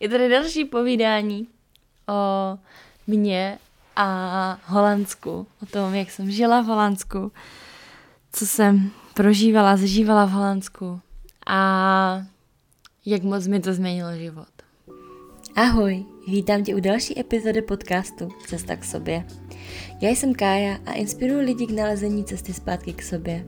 Je tady další povídání o mně a Holandsku, o tom, jak jsem žila v Holandsku, co jsem prožívala, zažívala v Holandsku a jak moc mi to změnilo život. Ahoj, vítám tě u další epizody podcastu Cesta k sobě. Já jsem Kája a inspiruji lidi k nalezení cesty zpátky k sobě.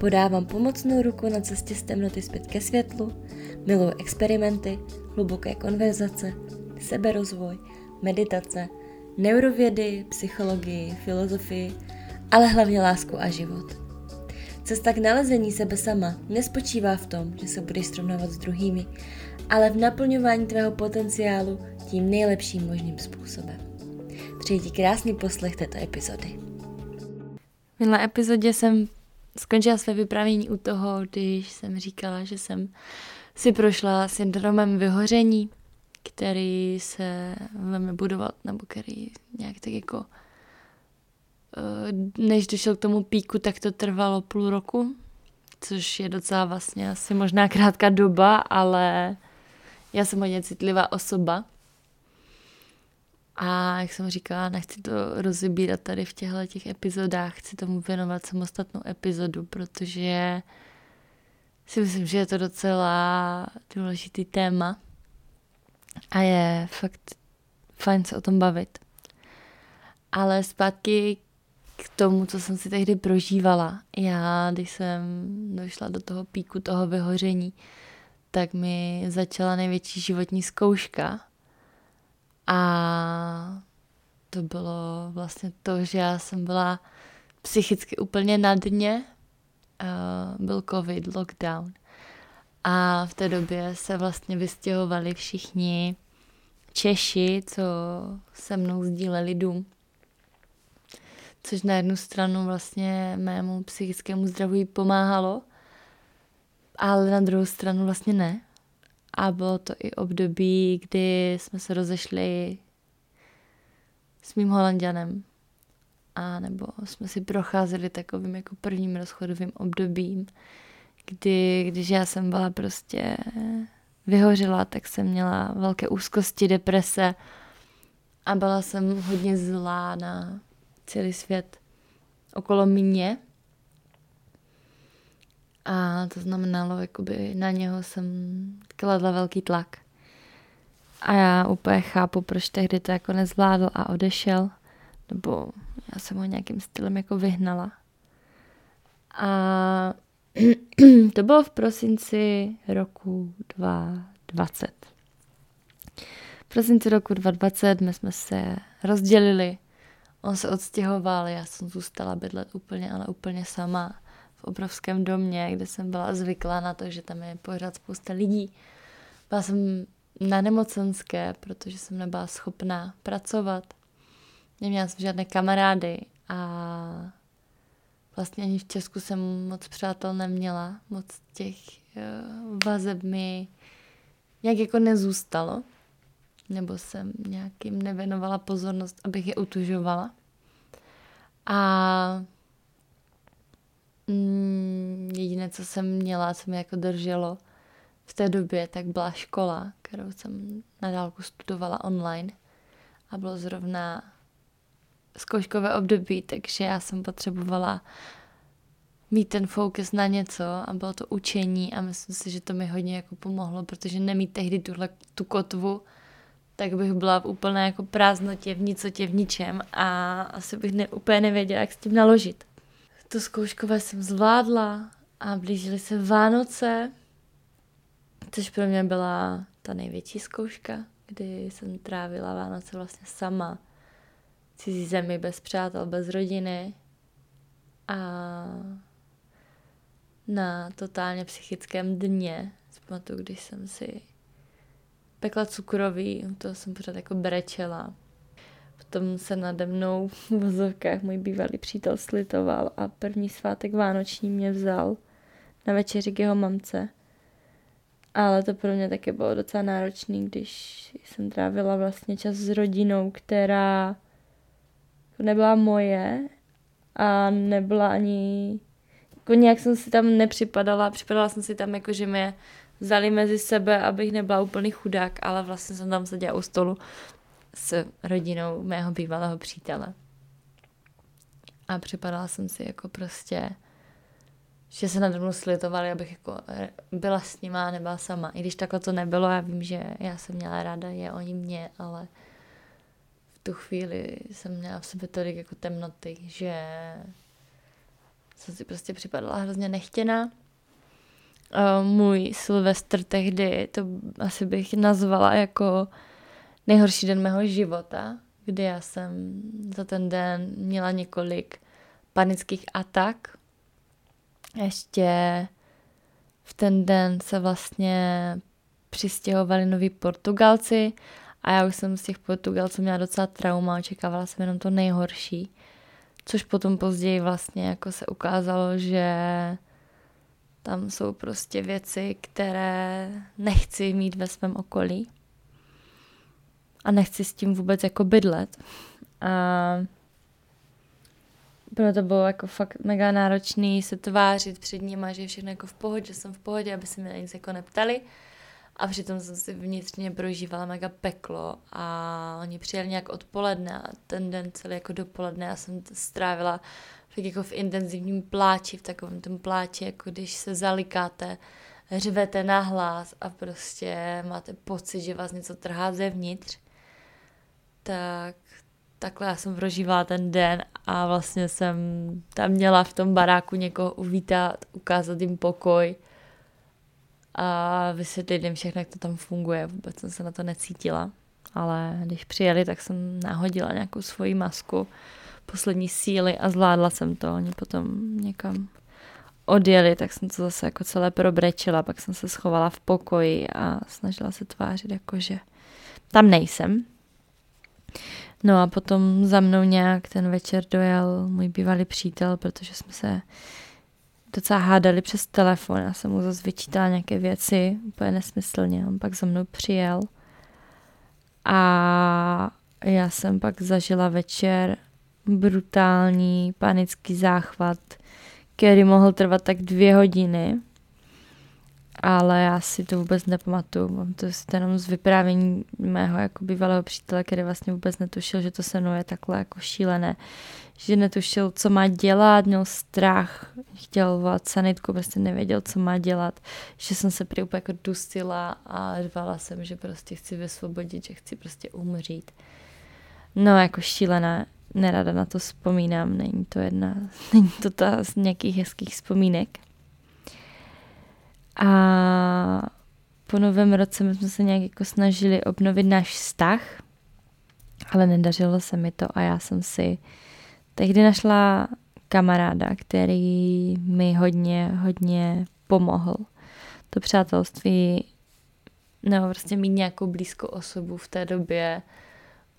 Podávám pomocnou ruku na cestě z temnoty zpět ke světlu, miluji experimenty, hluboké konverzace, seberozvoj, meditace, neurovědy, psychologii, filozofii, ale hlavně lásku a život. Cesta k nalezení sebe sama nespočívá v tom, že se budeš srovnávat s druhými, ale v naplňování tvého potenciálu tím nejlepším možným způsobem. Přeji ti krásný poslech této epizody. V minulé epizodě jsem skončila své vyprávění u toho, když jsem říkala, že jsem si prošla syndromem vyhoření, který se velmi budovat, nebo který nějak tak jako eh, než došel k tomu píku, tak to trvalo půl roku, což je docela vlastně asi možná krátká doba, ale já jsem hodně citlivá osoba. A jak jsem říkala, nechci to rozebírat tady v těchto těch epizodách, chci tomu věnovat samostatnou epizodu, protože si myslím, že je to docela důležitý téma a je fakt fajn se o tom bavit. Ale zpátky k tomu, co jsem si tehdy prožívala. Já, když jsem došla do toho píku toho vyhoření, tak mi začala největší životní zkouška. A to bylo vlastně to, že já jsem byla psychicky úplně na dně. Byl covid, lockdown. A v té době se vlastně vystěhovali všichni Češi, co se mnou sdíleli dům. Což na jednu stranu vlastně mému psychickému zdraví pomáhalo, ale na druhou stranu vlastně ne. A bylo to i období, kdy jsme se rozešli s mým holanděnem. A nebo jsme si procházeli takovým jako prvním rozchodovým obdobím, kdy, když já jsem byla prostě vyhořela, tak jsem měla velké úzkosti, deprese a byla jsem hodně zlá na celý svět okolo mě. A to znamenalo, jakoby na něho jsem kladla velký tlak. A já úplně chápu, proč tehdy to jako nezvládl a odešel. Nebo já jsem ho nějakým stylem jako vyhnala. A to bylo v prosinci roku 2020. V prosinci roku 2020 my jsme se rozdělili. On se odstěhoval, já jsem zůstala bydlet úplně, ale úplně sama v obrovském domě, kde jsem byla zvyklá na to, že tam je pořád spousta lidí. Byla jsem na nemocenské, protože jsem nebyla schopná pracovat. Neměla jsem žádné kamarády a vlastně ani v Česku jsem moc přátel neměla, moc těch uh, vazeb mi nějak jako nezůstalo, nebo jsem nějakým nevěnovala pozornost, abych je utužovala. A mm, jediné, co jsem měla, co mi jako drželo v té době, tak byla škola, kterou jsem na dálku studovala online. A bylo zrovna zkouškové období, takže já jsem potřebovala mít ten fokus na něco a bylo to učení a myslím si, že to mi hodně jako pomohlo, protože nemít tehdy tuhle, tu kotvu, tak bych byla v úplné jako prázdnotě, v nicotě, v ničem a asi bych ne, úplně nevěděla, jak s tím naložit. To zkouškové jsem zvládla a blížily se Vánoce, což pro mě byla ta největší zkouška, kdy jsem trávila Vánoce vlastně sama cizí zemi, bez přátel, bez rodiny. A na totálně psychickém dně. Zpamatuju, když jsem si pekla cukroví, to jsem pořád jako brečela. Potom se nade mnou v vozovkách můj bývalý přítel slitoval a první svátek vánoční mě vzal na večeři k jeho mamce. Ale to pro mě taky bylo docela náročný, když jsem trávila vlastně čas s rodinou, která nebyla moje a nebyla ani jako nějak jsem si tam nepřipadala, připadala jsem si tam jako, že mě vzali mezi sebe, abych nebyla úplný chudák, ale vlastně jsem tam seděla u stolu s rodinou mého bývalého přítele. A připadala jsem si jako prostě, že se na mnou slitovali, abych jako byla s nima a nebyla sama. I když takhle to nebylo, já vím, že já jsem měla ráda je oni mě, ale tu chvíli jsem měla v sobě tolik jako temnoty, že jsem si prostě připadala hrozně nechtěná. Můj Silvestr tehdy, to asi bych nazvala jako nejhorší den mého života, kdy já jsem za ten den měla několik panických atak. Ještě v ten den se vlastně přistěhovali noví Portugalci a já už jsem z těch Portugalců měla docela trauma, očekávala jsem jenom to nejhorší. Což potom později vlastně jako se ukázalo, že tam jsou prostě věci, které nechci mít ve svém okolí a nechci s tím vůbec jako bydlet. A pro to bylo jako fakt mega náročný se tvářit před nimi, že je všechno jako v pohodě, že jsem v pohodě, aby se mi na nic jako neptali. A přitom jsem si vnitřně prožívala mega peklo a oni přijeli nějak odpoledne a ten den celý jako dopoledne já jsem strávila tak jako v intenzivním pláči, v takovém tom pláči, jako když se zalikáte, řvete na hlas a prostě máte pocit, že vás něco trhá zevnitř. Tak takhle já jsem prožívala ten den a vlastně jsem tam měla v tom baráku někoho uvítat, ukázat jim pokoj a vysvětlit jim všechno, jak to tam funguje. Vůbec jsem se na to necítila, ale když přijeli, tak jsem nahodila nějakou svoji masku poslední síly a zvládla jsem to. Oni potom někam odjeli, tak jsem to zase jako celé probrečila, pak jsem se schovala v pokoji a snažila se tvářit jako, že tam nejsem, No a potom za mnou nějak ten večer dojel můj bývalý přítel, protože jsme se docela hádali přes telefon. Já jsem mu zase vyčítala nějaké věci, úplně nesmyslně. On pak za mnou přijel a já jsem pak zažila večer brutální panický záchvat, který mohl trvat tak dvě hodiny ale já si to vůbec nepamatuju. Mám to jenom z vyprávění mého jako bývalého přítele, který vlastně vůbec netušil, že to se mnou je takhle jako šílené. Že netušil, co má dělat, měl strach, chtěl volat sanitku, prostě nevěděl, co má dělat. Že jsem se prý úplně jako dusila a řvala jsem, že prostě chci vysvobodit, že chci prostě umřít. No jako šílené, nerada na to vzpomínám, není to jedna, není to ta z nějakých hezkých vzpomínek. A po novém roce my jsme se nějak jako snažili obnovit náš vztah, ale nedařilo se mi to a já jsem si tehdy našla kamaráda, který mi hodně, hodně pomohl. To přátelství, nebo prostě mít nějakou blízkou osobu v té době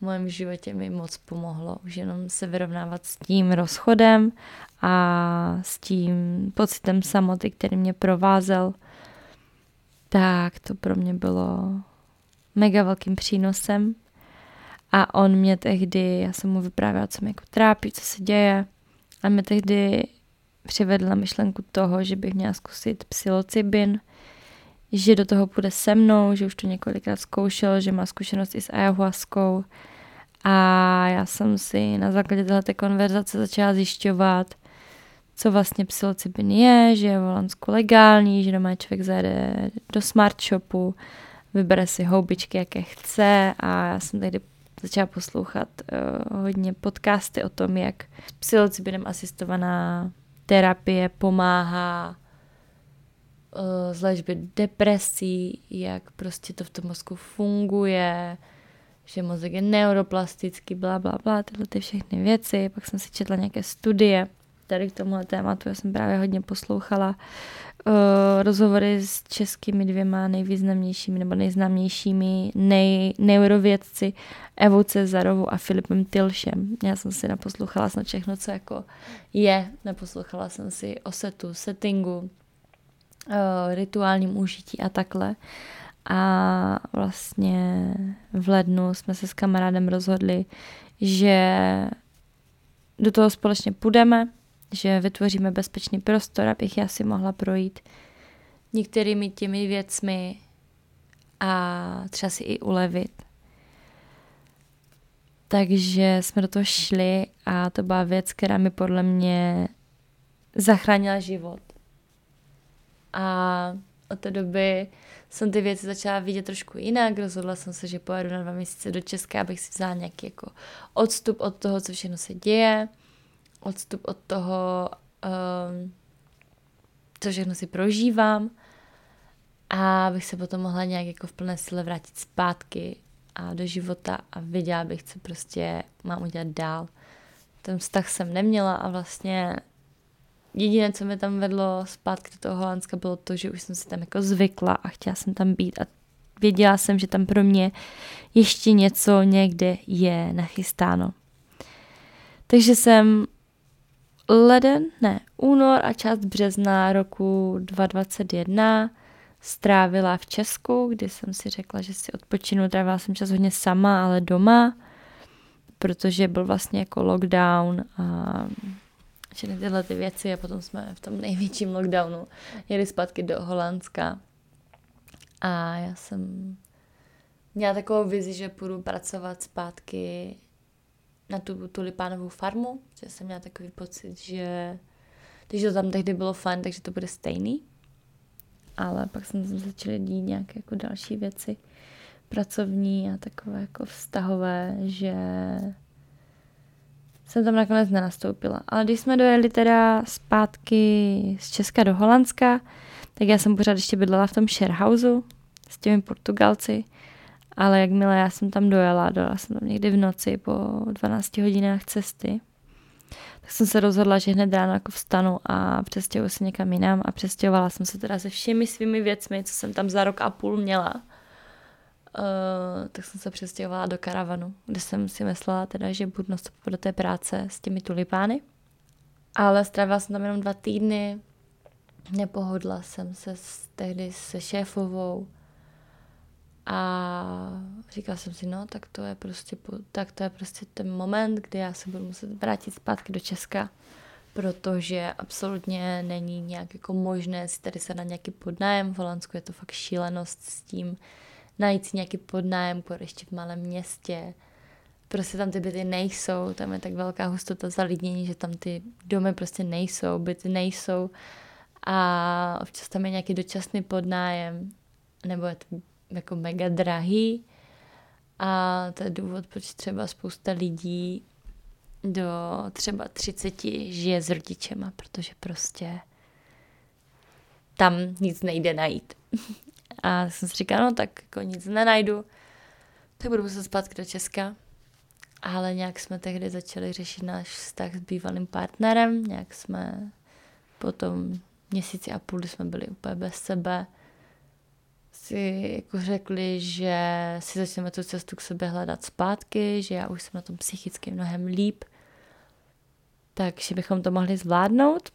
v mém životě mi moc pomohlo. Už jenom se vyrovnávat s tím rozchodem a s tím pocitem samoty, který mě provázel – tak to pro mě bylo mega velkým přínosem. A on mě tehdy, já jsem mu vyprávěla, co mě jako trápí, co se děje. A mě tehdy přivedla myšlenku toho, že bych měla zkusit psilocybin, že do toho půjde se mnou, že už to několikrát zkoušel, že má zkušenost i s ayahuaskou. A já jsem si na základě této konverzace začala zjišťovat, vlastně psilocybin je, že je v Holandsku legální, že doma člověk zajde do smart shopu, vybere si houbičky, jaké chce a já jsem tady začala poslouchat uh, hodně podcasty o tom, jak psilocybinem asistovaná terapie pomáhá uh, z léčby depresí, jak prostě to v tom mozku funguje, že mozek je neuroplastický, bla, bla, bla, tyhle ty všechny věci. Pak jsem si četla nějaké studie, tady k tomuhle tématu. Já jsem právě hodně poslouchala uh, rozhovory s českými dvěma nejvýznamnějšími nebo nejznámějšími nej, neurovědci Evou Cezarovou a Filipem Tilšem. Já jsem si naposlouchala snad všechno, co jako je. Naposlouchala jsem si o setu, settingu, uh, rituálním užití a takhle. A vlastně v lednu jsme se s kamarádem rozhodli, že do toho společně půjdeme, že vytvoříme bezpečný prostor, abych já si mohla projít některými těmi věcmi a třeba si i ulevit. Takže jsme do toho šli a to byla věc, která mi podle mě zachránila život. A od té doby jsem ty věci začala vidět trošku jinak. Rozhodla jsem se, že pojedu na dva měsíce do Česka, abych si vzala nějaký jako odstup od toho, co všechno se děje, odstup od toho, um, co všechno si prožívám a abych se potom mohla nějak jako v plné sile vrátit zpátky a do života a viděla bych, co prostě mám udělat dál. Ten vztah jsem neměla a vlastně jediné, co mi tam vedlo zpátky do toho Holandska, bylo to, že už jsem si tam jako zvykla a chtěla jsem tam být a věděla jsem, že tam pro mě ještě něco někde je nachystáno. Takže jsem leden, ne, únor a část března roku 2021 strávila v Česku, kdy jsem si řekla, že si odpočinu. Trávila jsem čas hodně sama, ale doma, protože byl vlastně jako lockdown a všechny tyhle ty věci a potom jsme v tom největším lockdownu jeli zpátky do Holandska. A já jsem měla takovou vizi, že půjdu pracovat zpátky na tu tulipánovou farmu, že jsem měla takový pocit, že když to tam tehdy bylo fajn, takže to bude stejný ale pak jsem začaly dít nějaké jako další věci pracovní a takové jako vztahové, že jsem tam nakonec nenastoupila. Ale když jsme dojeli teda zpátky z Česka do Holandska, tak já jsem pořád ještě bydlela v tom sharehouseu s těmi Portugalci, ale jakmile já jsem tam dojela, dojela jsem tam někdy v noci po 12 hodinách cesty, tak jsem se rozhodla, že hned ráno jako vstanu a přestěhuji se někam jinam a přestěhovala jsem se teda se všemi svými věcmi, co jsem tam za rok a půl měla. Uh, tak jsem se přestěhovala do karavanu, kde jsem si myslela teda, že budu nastupovat do té práce s těmi tulipány. Ale strávila jsem tam jenom dva týdny, nepohodla jsem se s, tehdy se šéfovou, a říkala jsem si, no, tak to je prostě, tak to je prostě ten moment, kdy já se budu muset vrátit zpátky do Česka, protože absolutně není nějak jako možné si tady se na nějaký podnájem. V Holandsku je to fakt šílenost s tím najít si nějaký podnájem, ještě v malém městě. Prostě tam ty byty nejsou, tam je tak velká hustota zalidnění, že tam ty domy prostě nejsou, byty nejsou a občas tam je nějaký dočasný podnájem, nebo je to jako mega drahý a to je důvod, proč třeba spousta lidí do třeba 30 žije s rodičema, protože prostě tam nic nejde najít. A jsem si říkala, no tak jako nic nenajdu, tak budu muset zpátky do Česka. Ale nějak jsme tehdy začali řešit náš vztah s bývalým partnerem, nějak jsme potom měsíci a půl, jsme byli úplně bez sebe, si jako řekli, že si začneme tu cestu k sobě hledat zpátky, že já už jsem na tom psychicky mnohem líp, takže bychom to mohli zvládnout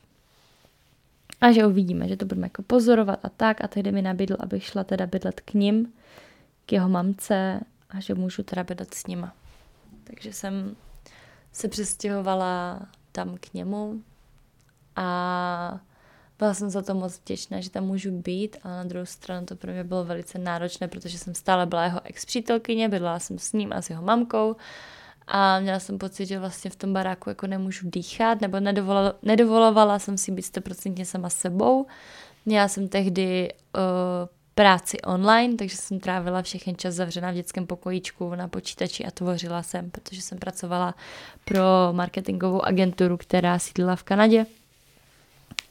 a že uvidíme, že to budeme jako pozorovat a tak a tehdy mi nabídl, abych šla teda bydlet k ním, k jeho mamce a že můžu teda bydlet s nima. Takže jsem se přestěhovala tam k němu a byla jsem za to moc vděčná, že tam můžu být, ale na druhou stranu to pro mě bylo velice náročné, protože jsem stále byla jeho ex-přítelkyně, bydlela jsem s ním a s jeho mamkou a měla jsem pocit, že vlastně v tom baráku jako nemůžu dýchat, nebo nedovolovala, nedovolovala jsem si být stoprocentně sama sebou. Měla jsem tehdy uh, práci online, takže jsem trávila všechny čas zavřená v dětském pokojíčku na počítači a tvořila jsem, protože jsem pracovala pro marketingovou agenturu, která sídlila v Kanadě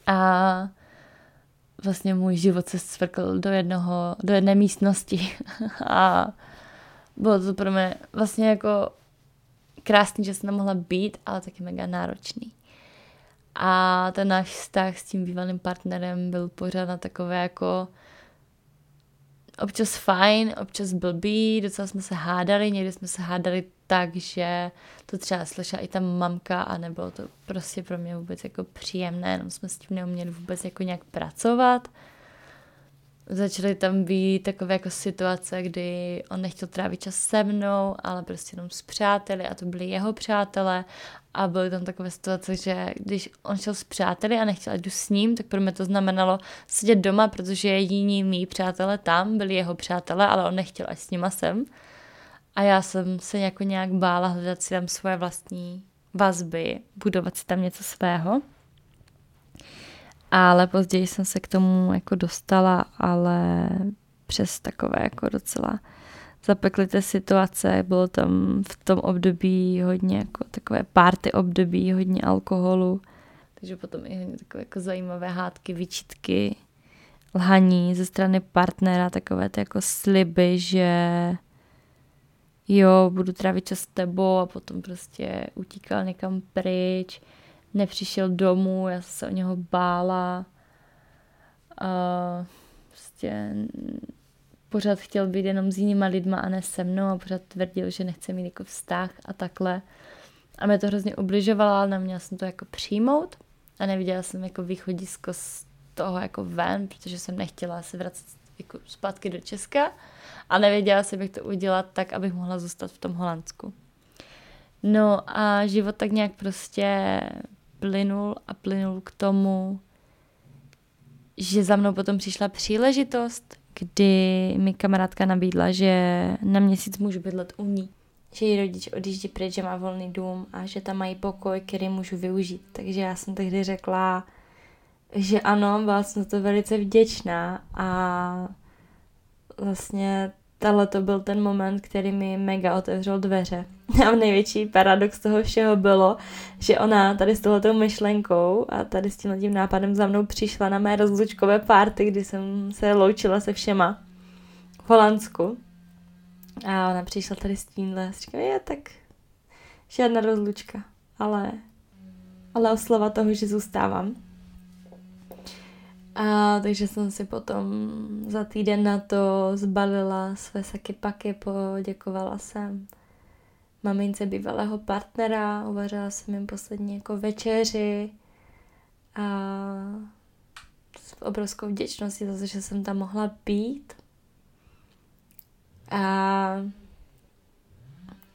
a vlastně můj život se svrkl do jednoho, do jedné místnosti a bylo to pro mě vlastně jako krásný, že jsem tam mohla být, ale taky mega náročný. A ten náš vztah s tím bývalým partnerem byl pořád na takové jako občas fajn, občas blbý, docela jsme se hádali, někdy jsme se hádali tak, že to třeba slyšela i ta mamka a nebylo to prostě pro mě vůbec jako příjemné, jenom jsme s tím neuměli vůbec jako nějak pracovat. začaly tam být takové jako situace, kdy on nechtěl trávit čas se mnou, ale prostě jenom s přáteli a to byli jeho přátelé a byly tam takové situace, že když on šel s přáteli a nechtěl jdu s ním, tak pro mě to znamenalo sedět doma, protože jiní mý přátelé tam byli jeho přátelé, ale on nechtěl až s nima sem. A já jsem se jako nějak bála hledat si tam svoje vlastní vazby, budovat si tam něco svého. Ale později jsem se k tomu jako dostala, ale přes takové jako docela zapeklité situace. Bylo tam v tom období hodně jako takové party období, hodně alkoholu. Takže potom i hodně takové jako zajímavé hádky, výčitky, lhaní ze strany partnera, takové ty jako sliby, že jo, budu trávit čas s tebou a potom prostě utíkal někam pryč, nepřišel domů, já se o něho bála. A prostě pořád chtěl být jenom s jinýma lidma a ne se mnou a pořád tvrdil, že nechce mít jako vztah a takhle. A mě to hrozně ubližovalo, ale neměla jsem to jako přijmout a neviděla jsem jako východisko z toho jako ven, protože jsem nechtěla se vracet jako zpátky do Česka a nevěděla jsem, jak to udělat tak, abych mohla zůstat v tom Holandsku. No a život tak nějak prostě plynul a plynul k tomu, že za mnou potom přišla příležitost, kdy mi kamarádka nabídla, že na měsíc můžu bydlet u ní. Že její rodič odjíždí pryč, že má volný dům a že tam mají pokoj, který můžu využít. Takže já jsem tehdy řekla, že ano, byla jsem to velice vděčná a vlastně tohle to byl ten moment, který mi mega otevřel dveře. A největší paradox toho všeho bylo, že ona tady s tohletou myšlenkou a tady s tím nápadem za mnou přišla na mé rozlučkové párty, kdy jsem se loučila se všema v Holandsku. A ona přišla tady s tímhle a říkala, je tak žádná rozlučka, ale, ale oslava toho, že zůstávám. A takže jsem si potom za týden na to zbalila své saky paky, poděkovala jsem mamince bývalého partnera, uvařila jsem jim poslední jako večeři a s obrovskou vděčností za to, že jsem tam mohla být. A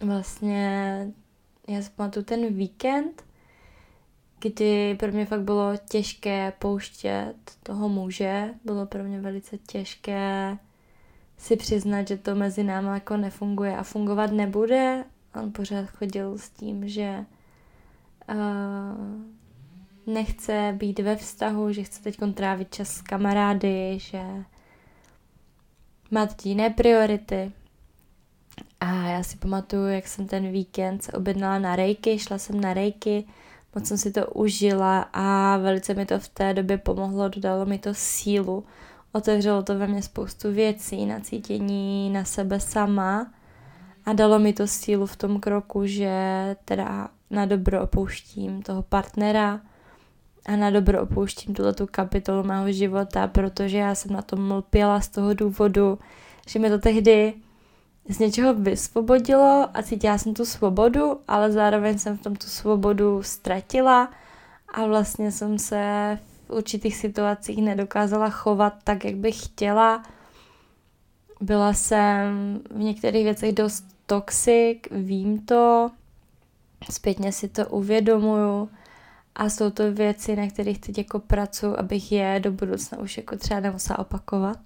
vlastně já si pamatuju ten víkend, kdy pro mě fakt bylo těžké pouštět toho muže. Bylo pro mě velice těžké si přiznat, že to mezi námi jako nefunguje a fungovat nebude. On pořád chodil s tím, že uh, nechce být ve vztahu, že chce teď trávit čas s kamarády, že má teď jiné priority. A já si pamatuju, jak jsem ten víkend se objednala na rejky, šla jsem na rejky, moc jsem si to užila a velice mi to v té době pomohlo, dodalo mi to sílu, otevřelo to ve mně spoustu věcí, na cítění na sebe sama. A dalo mi to sílu v tom kroku, že teda na dobro opouštím toho partnera a na dobro opouštím tuto tu kapitolu mého života, protože já jsem na tom lpěla z toho důvodu, že mi to tehdy z něčeho vysvobodilo a cítila jsem tu svobodu, ale zároveň jsem v tom tu svobodu ztratila a vlastně jsem se v určitých situacích nedokázala chovat tak, jak bych chtěla. Byla jsem v některých věcech dost toxik, vím to, zpětně si to uvědomuju a jsou to věci, na kterých teď jako pracuji, abych je do budoucna už jako třeba nemusela opakovat,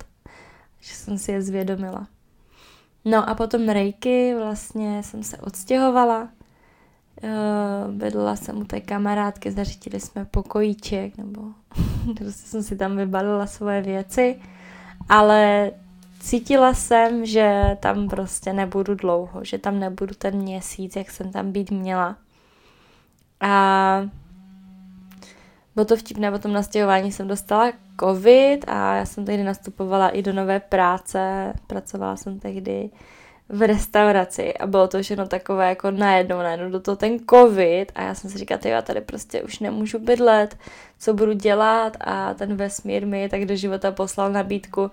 že jsem si je zvědomila. No a potom rejky, vlastně jsem se odstěhovala, uh, bydlela jsem u té kamarádky, zařídili jsme pokojíček, nebo prostě jsem si tam vybalila svoje věci, ale cítila jsem, že tam prostě nebudu dlouho, že tam nebudu ten měsíc, jak jsem tam být měla. A bylo to vtipné, potom na stěhování jsem dostala covid a já jsem tehdy nastupovala i do nové práce. Pracovala jsem tehdy v restauraci a bylo to všechno takové jako najednou, najednou do toho ten covid a já jsem si říkala, já tady prostě už nemůžu bydlet, co budu dělat a ten vesmír mi tak do života poslal nabídku uh,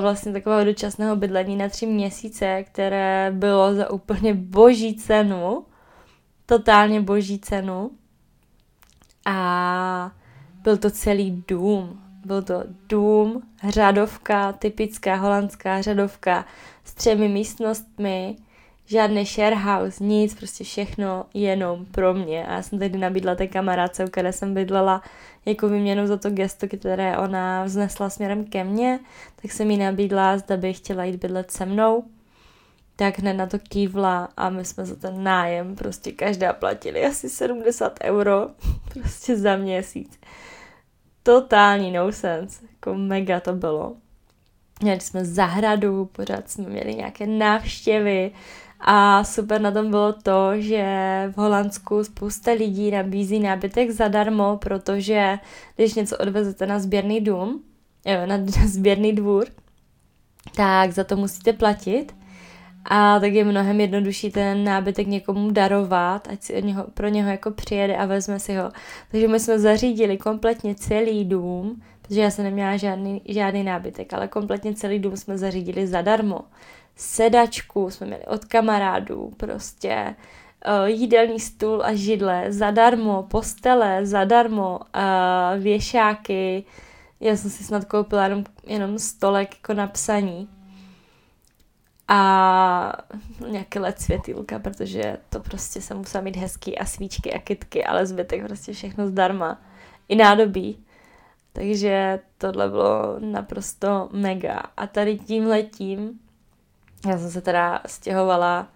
vlastně takového dočasného bydlení na tři měsíce, které bylo za úplně boží cenu, totálně boží cenu a byl to celý dům. Byl to dům, řadovka, typická holandská řadovka s třemi místnostmi, žádný share house, nic, prostě všechno jenom pro mě. A já jsem tady nabídla té kamarádce, u které jsem bydlela jako vyměnu za to gesto, které ona vznesla směrem ke mně, tak jsem jí nabídla, zda by chtěla jít bydlet se mnou. Tak hned na to kývla a my jsme za ten nájem prostě každá platili asi 70 euro prostě za měsíc. Totální no sense, jako mega to bylo. Měli jsme zahradu, pořád jsme měli nějaké návštěvy, a super na tom bylo to, že v Holandsku spousta lidí nabízí nábytek zadarmo, protože když něco odvezete na sběrný dům, na, na sběrný dvůr, tak za to musíte platit. A tak je mnohem jednodušší ten nábytek někomu darovat, ať si od něho, pro něho jako přijede a vezme si ho. Takže my jsme zařídili kompletně celý dům, protože já jsem neměla žádný, žádný nábytek, ale kompletně celý dům jsme zařídili zadarmo. Sedačku jsme měli od kamarádů, prostě uh, jídelní stůl a židle zadarmo, postele zadarmo, uh, věšáky, já jsem si snad koupila jenom, jenom stolek jako na psaní a nějaké LED světýlka, protože to prostě se musela mít hezký a svíčky a kitky, ale zbytek prostě všechno zdarma. I nádobí. Takže tohle bylo naprosto mega. A tady tím letím já jsem se teda stěhovala,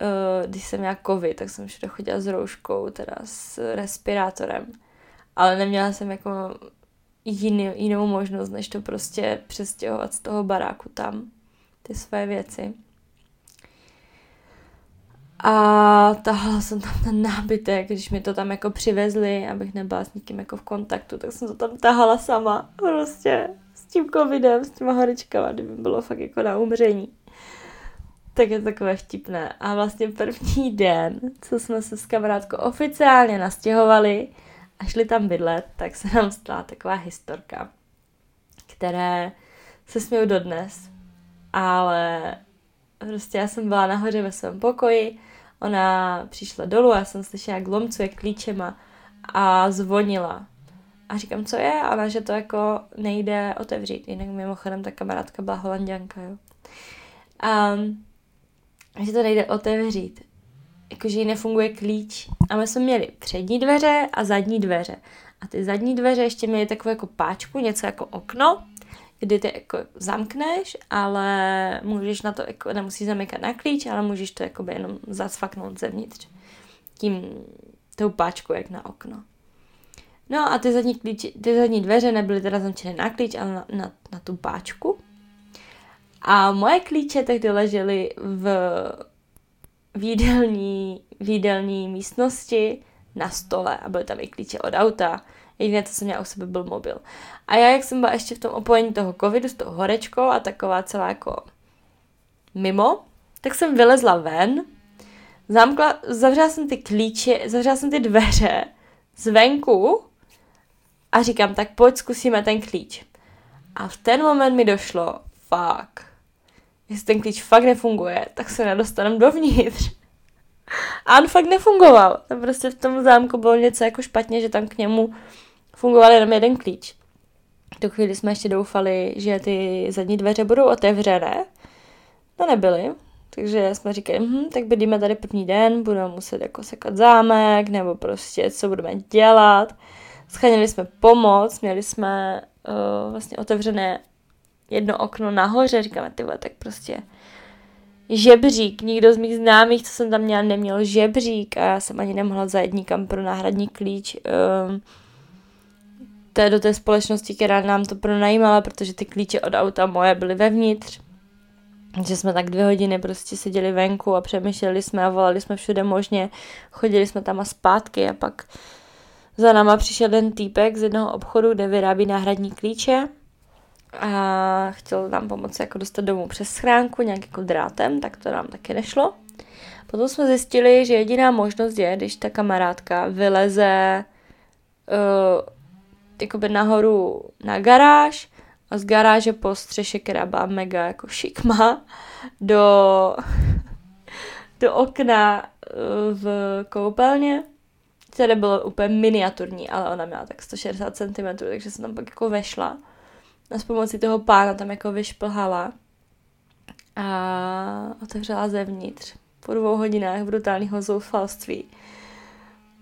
uh, když jsem měla covid, tak jsem všude chodila s rouškou, teda s respirátorem. Ale neměla jsem jako jiný, jinou možnost, než to prostě přestěhovat z toho baráku tam, ty své věci. A tahala jsem tam ten nábytek, když mi to tam jako přivezli, abych nebyla s nikým jako v kontaktu, tak jsem to tam tahala sama. Prostě s tím covidem, s těma horičkama, kdyby bylo fakt jako na umření tak je takové vtipné. A vlastně první den, co jsme se s kamarádkou oficiálně nastěhovali a šli tam bydlet, tak se nám stala taková historka, které se směju dodnes, ale prostě já jsem byla nahoře ve svém pokoji, ona přišla dolů a já jsem slyšela, jak lomcuje klíčema a zvonila. A říkám, co je? A ona, že to jako nejde otevřít. Jinak mimochodem ta kamarádka byla holanděnka, jo. Um, že to nejde otevřít. Jakože jí nefunguje klíč. A my jsme měli přední dveře a zadní dveře. A ty zadní dveře ještě měly takovou jako páčku, něco jako okno, kdy ty jako zamkneš, ale můžeš na to, jako, nemusíš zamykat na klíč, ale můžeš to jako jenom zacvaknout zevnitř. Tím, tou páčkou, jak na okno. No a ty zadní, klíči, ty zadní dveře nebyly teda zamčené na klíč, ale na, na, na tu páčku. A moje klíče tehdy ležely v výdelní, výdelní místnosti na stole a byly tam i klíče od auta. Jediné, co jsem měla u sebe, byl mobil. A já, jak jsem byla ještě v tom opojení toho covidu s tou horečkou a taková celá jako mimo, tak jsem vylezla ven, zamkla, zavřela jsem ty klíče, zavřela jsem ty dveře zvenku a říkám, tak pojď zkusíme ten klíč. A v ten moment mi došlo, fuck, jestli ten klíč fakt nefunguje, tak se nedostaneme dovnitř. A on fakt nefungoval. Tam prostě v tom zámku bylo něco jako špatně, že tam k němu fungoval jenom jeden klíč. V tu chvíli jsme ještě doufali, že ty zadní dveře budou otevřené. No nebyly. Takže jsme říkali, hm, tak bydlíme tady první den, budeme muset jako sekat zámek, nebo prostě co budeme dělat. Scháněli jsme pomoc, měli jsme uh, vlastně otevřené jedno okno nahoře, říkáme, ty vole, tak prostě žebřík, nikdo z mých známých, co jsem tam měla, neměl žebřík a já jsem ani nemohla zajít nikam pro náhradní klíč um, té, do té společnosti, která nám to pronajímala, protože ty klíče od auta moje byly vevnitř. Že jsme tak dvě hodiny prostě seděli venku a přemýšleli jsme a volali jsme všude možně. Chodili jsme tam a zpátky a pak za náma přišel ten týpek z jednoho obchodu, kde vyrábí náhradní klíče a chtěl nám pomoci jako dostat domů přes schránku nějak jako drátem, tak to nám taky nešlo. Potom jsme zjistili, že jediná možnost je, když ta kamarádka vyleze uh, jakoby nahoru na garáž a z garáže po střeše, která byla mega jako šikma, do, do okna uh, v koupelně, které bylo úplně miniaturní, ale ona měla tak 160 cm, takže jsem tam pak jako vešla. A s pomocí toho pána tam jako vyšplhala a otevřela zevnitř po dvou hodinách brutálního zoufalství.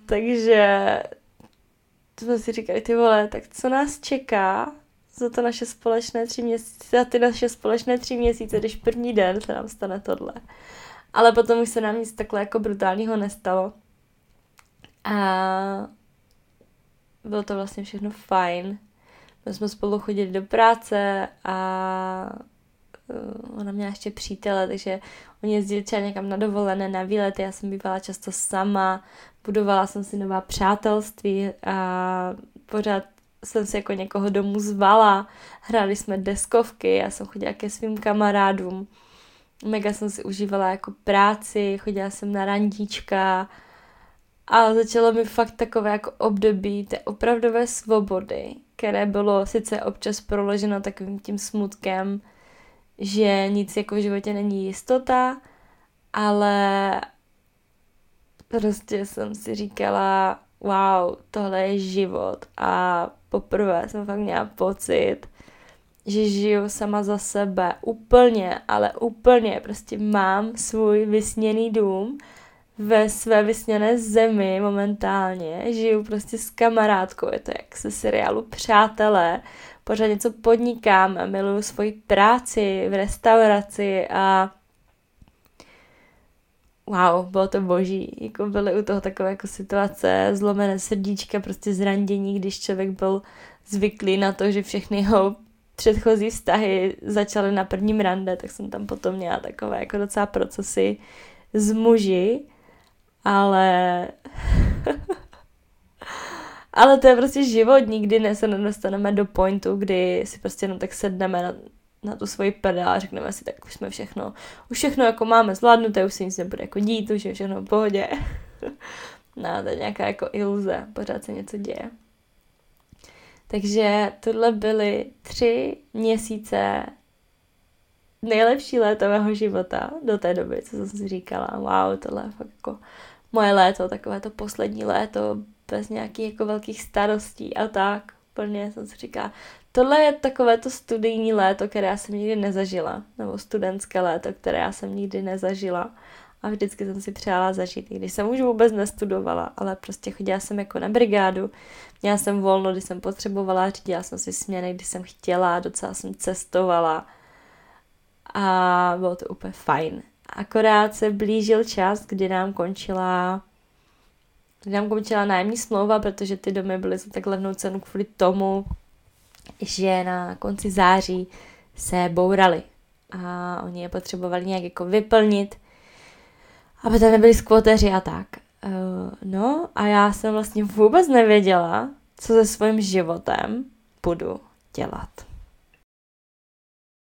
Takže jsme si říkali, ty vole, tak co nás čeká za to naše společné tři měsíce, za ty naše společné tři měsíce, když první den se nám stane tohle. Ale potom už se nám nic takhle jako brutálního nestalo. A bylo to vlastně všechno fajn. My jsme spolu chodili do práce a ona měla ještě přítele, takže oni jezdili třeba někam na dovolené, na výlety, já jsem bývala často sama, budovala jsem si nová přátelství a pořád jsem si jako někoho domů zvala, hráli jsme deskovky, já jsem chodila ke svým kamarádům, mega jsem si užívala jako práci, chodila jsem na randíčka a začalo mi fakt takové jako období té opravdové svobody, které bylo sice občas proloženo takovým tím smutkem, že nic jako v životě není jistota, ale prostě jsem si říkala, wow, tohle je život. A poprvé jsem fakt měla pocit, že žiju sama za sebe úplně, ale úplně, prostě mám svůj vysněný dům ve své vysněné zemi momentálně, žiju prostě s kamarádkou, je to jak se seriálu Přátelé, pořád něco podnikám, miluju svoji práci v restauraci a wow, bylo to boží. Jako byly u toho takové jako situace, zlomené srdíčka, prostě zrandění, když člověk byl zvyklý na to, že všechny jeho předchozí vztahy začaly na prvním rande, tak jsem tam potom měla takové jako docela procesy z muži, ale ale to je prostě život, nikdy ne se nedostaneme do pointu, kdy si prostě jenom tak sedneme na, na tu svoji pedál a řekneme si, tak už jsme všechno, už všechno jako máme zvládnuté, už se nic nebude jako dít, už je všechno v pohodě. no, to je nějaká jako iluze, pořád se něco děje. Takže tohle byly tři měsíce nejlepší léto mého života do té doby, co jsem si říkala, wow, tohle je fakt jako moje léto, takové to poslední léto, bez nějakých jako velkých starostí a tak. Plně jsem si říkala, tohle je takové to studijní léto, které já jsem nikdy nezažila, nebo studentské léto, které já jsem nikdy nezažila a vždycky jsem si přála zažít, když jsem už vůbec nestudovala, ale prostě chodila jsem jako na brigádu, měla jsem volno, když jsem potřebovala, řídila jsem si směny, když jsem chtěla, docela jsem cestovala a bylo to úplně fajn. Akorát se blížil čas, kdy nám končila kdy nám končila nájemní smlouva, protože ty domy byly za tak levnou cenu kvůli tomu, že na konci září se bourali a oni je potřebovali nějak jako vyplnit, aby tam nebyli skvoteři a tak. Uh, no a já jsem vlastně vůbec nevěděla, co se svým životem budu dělat.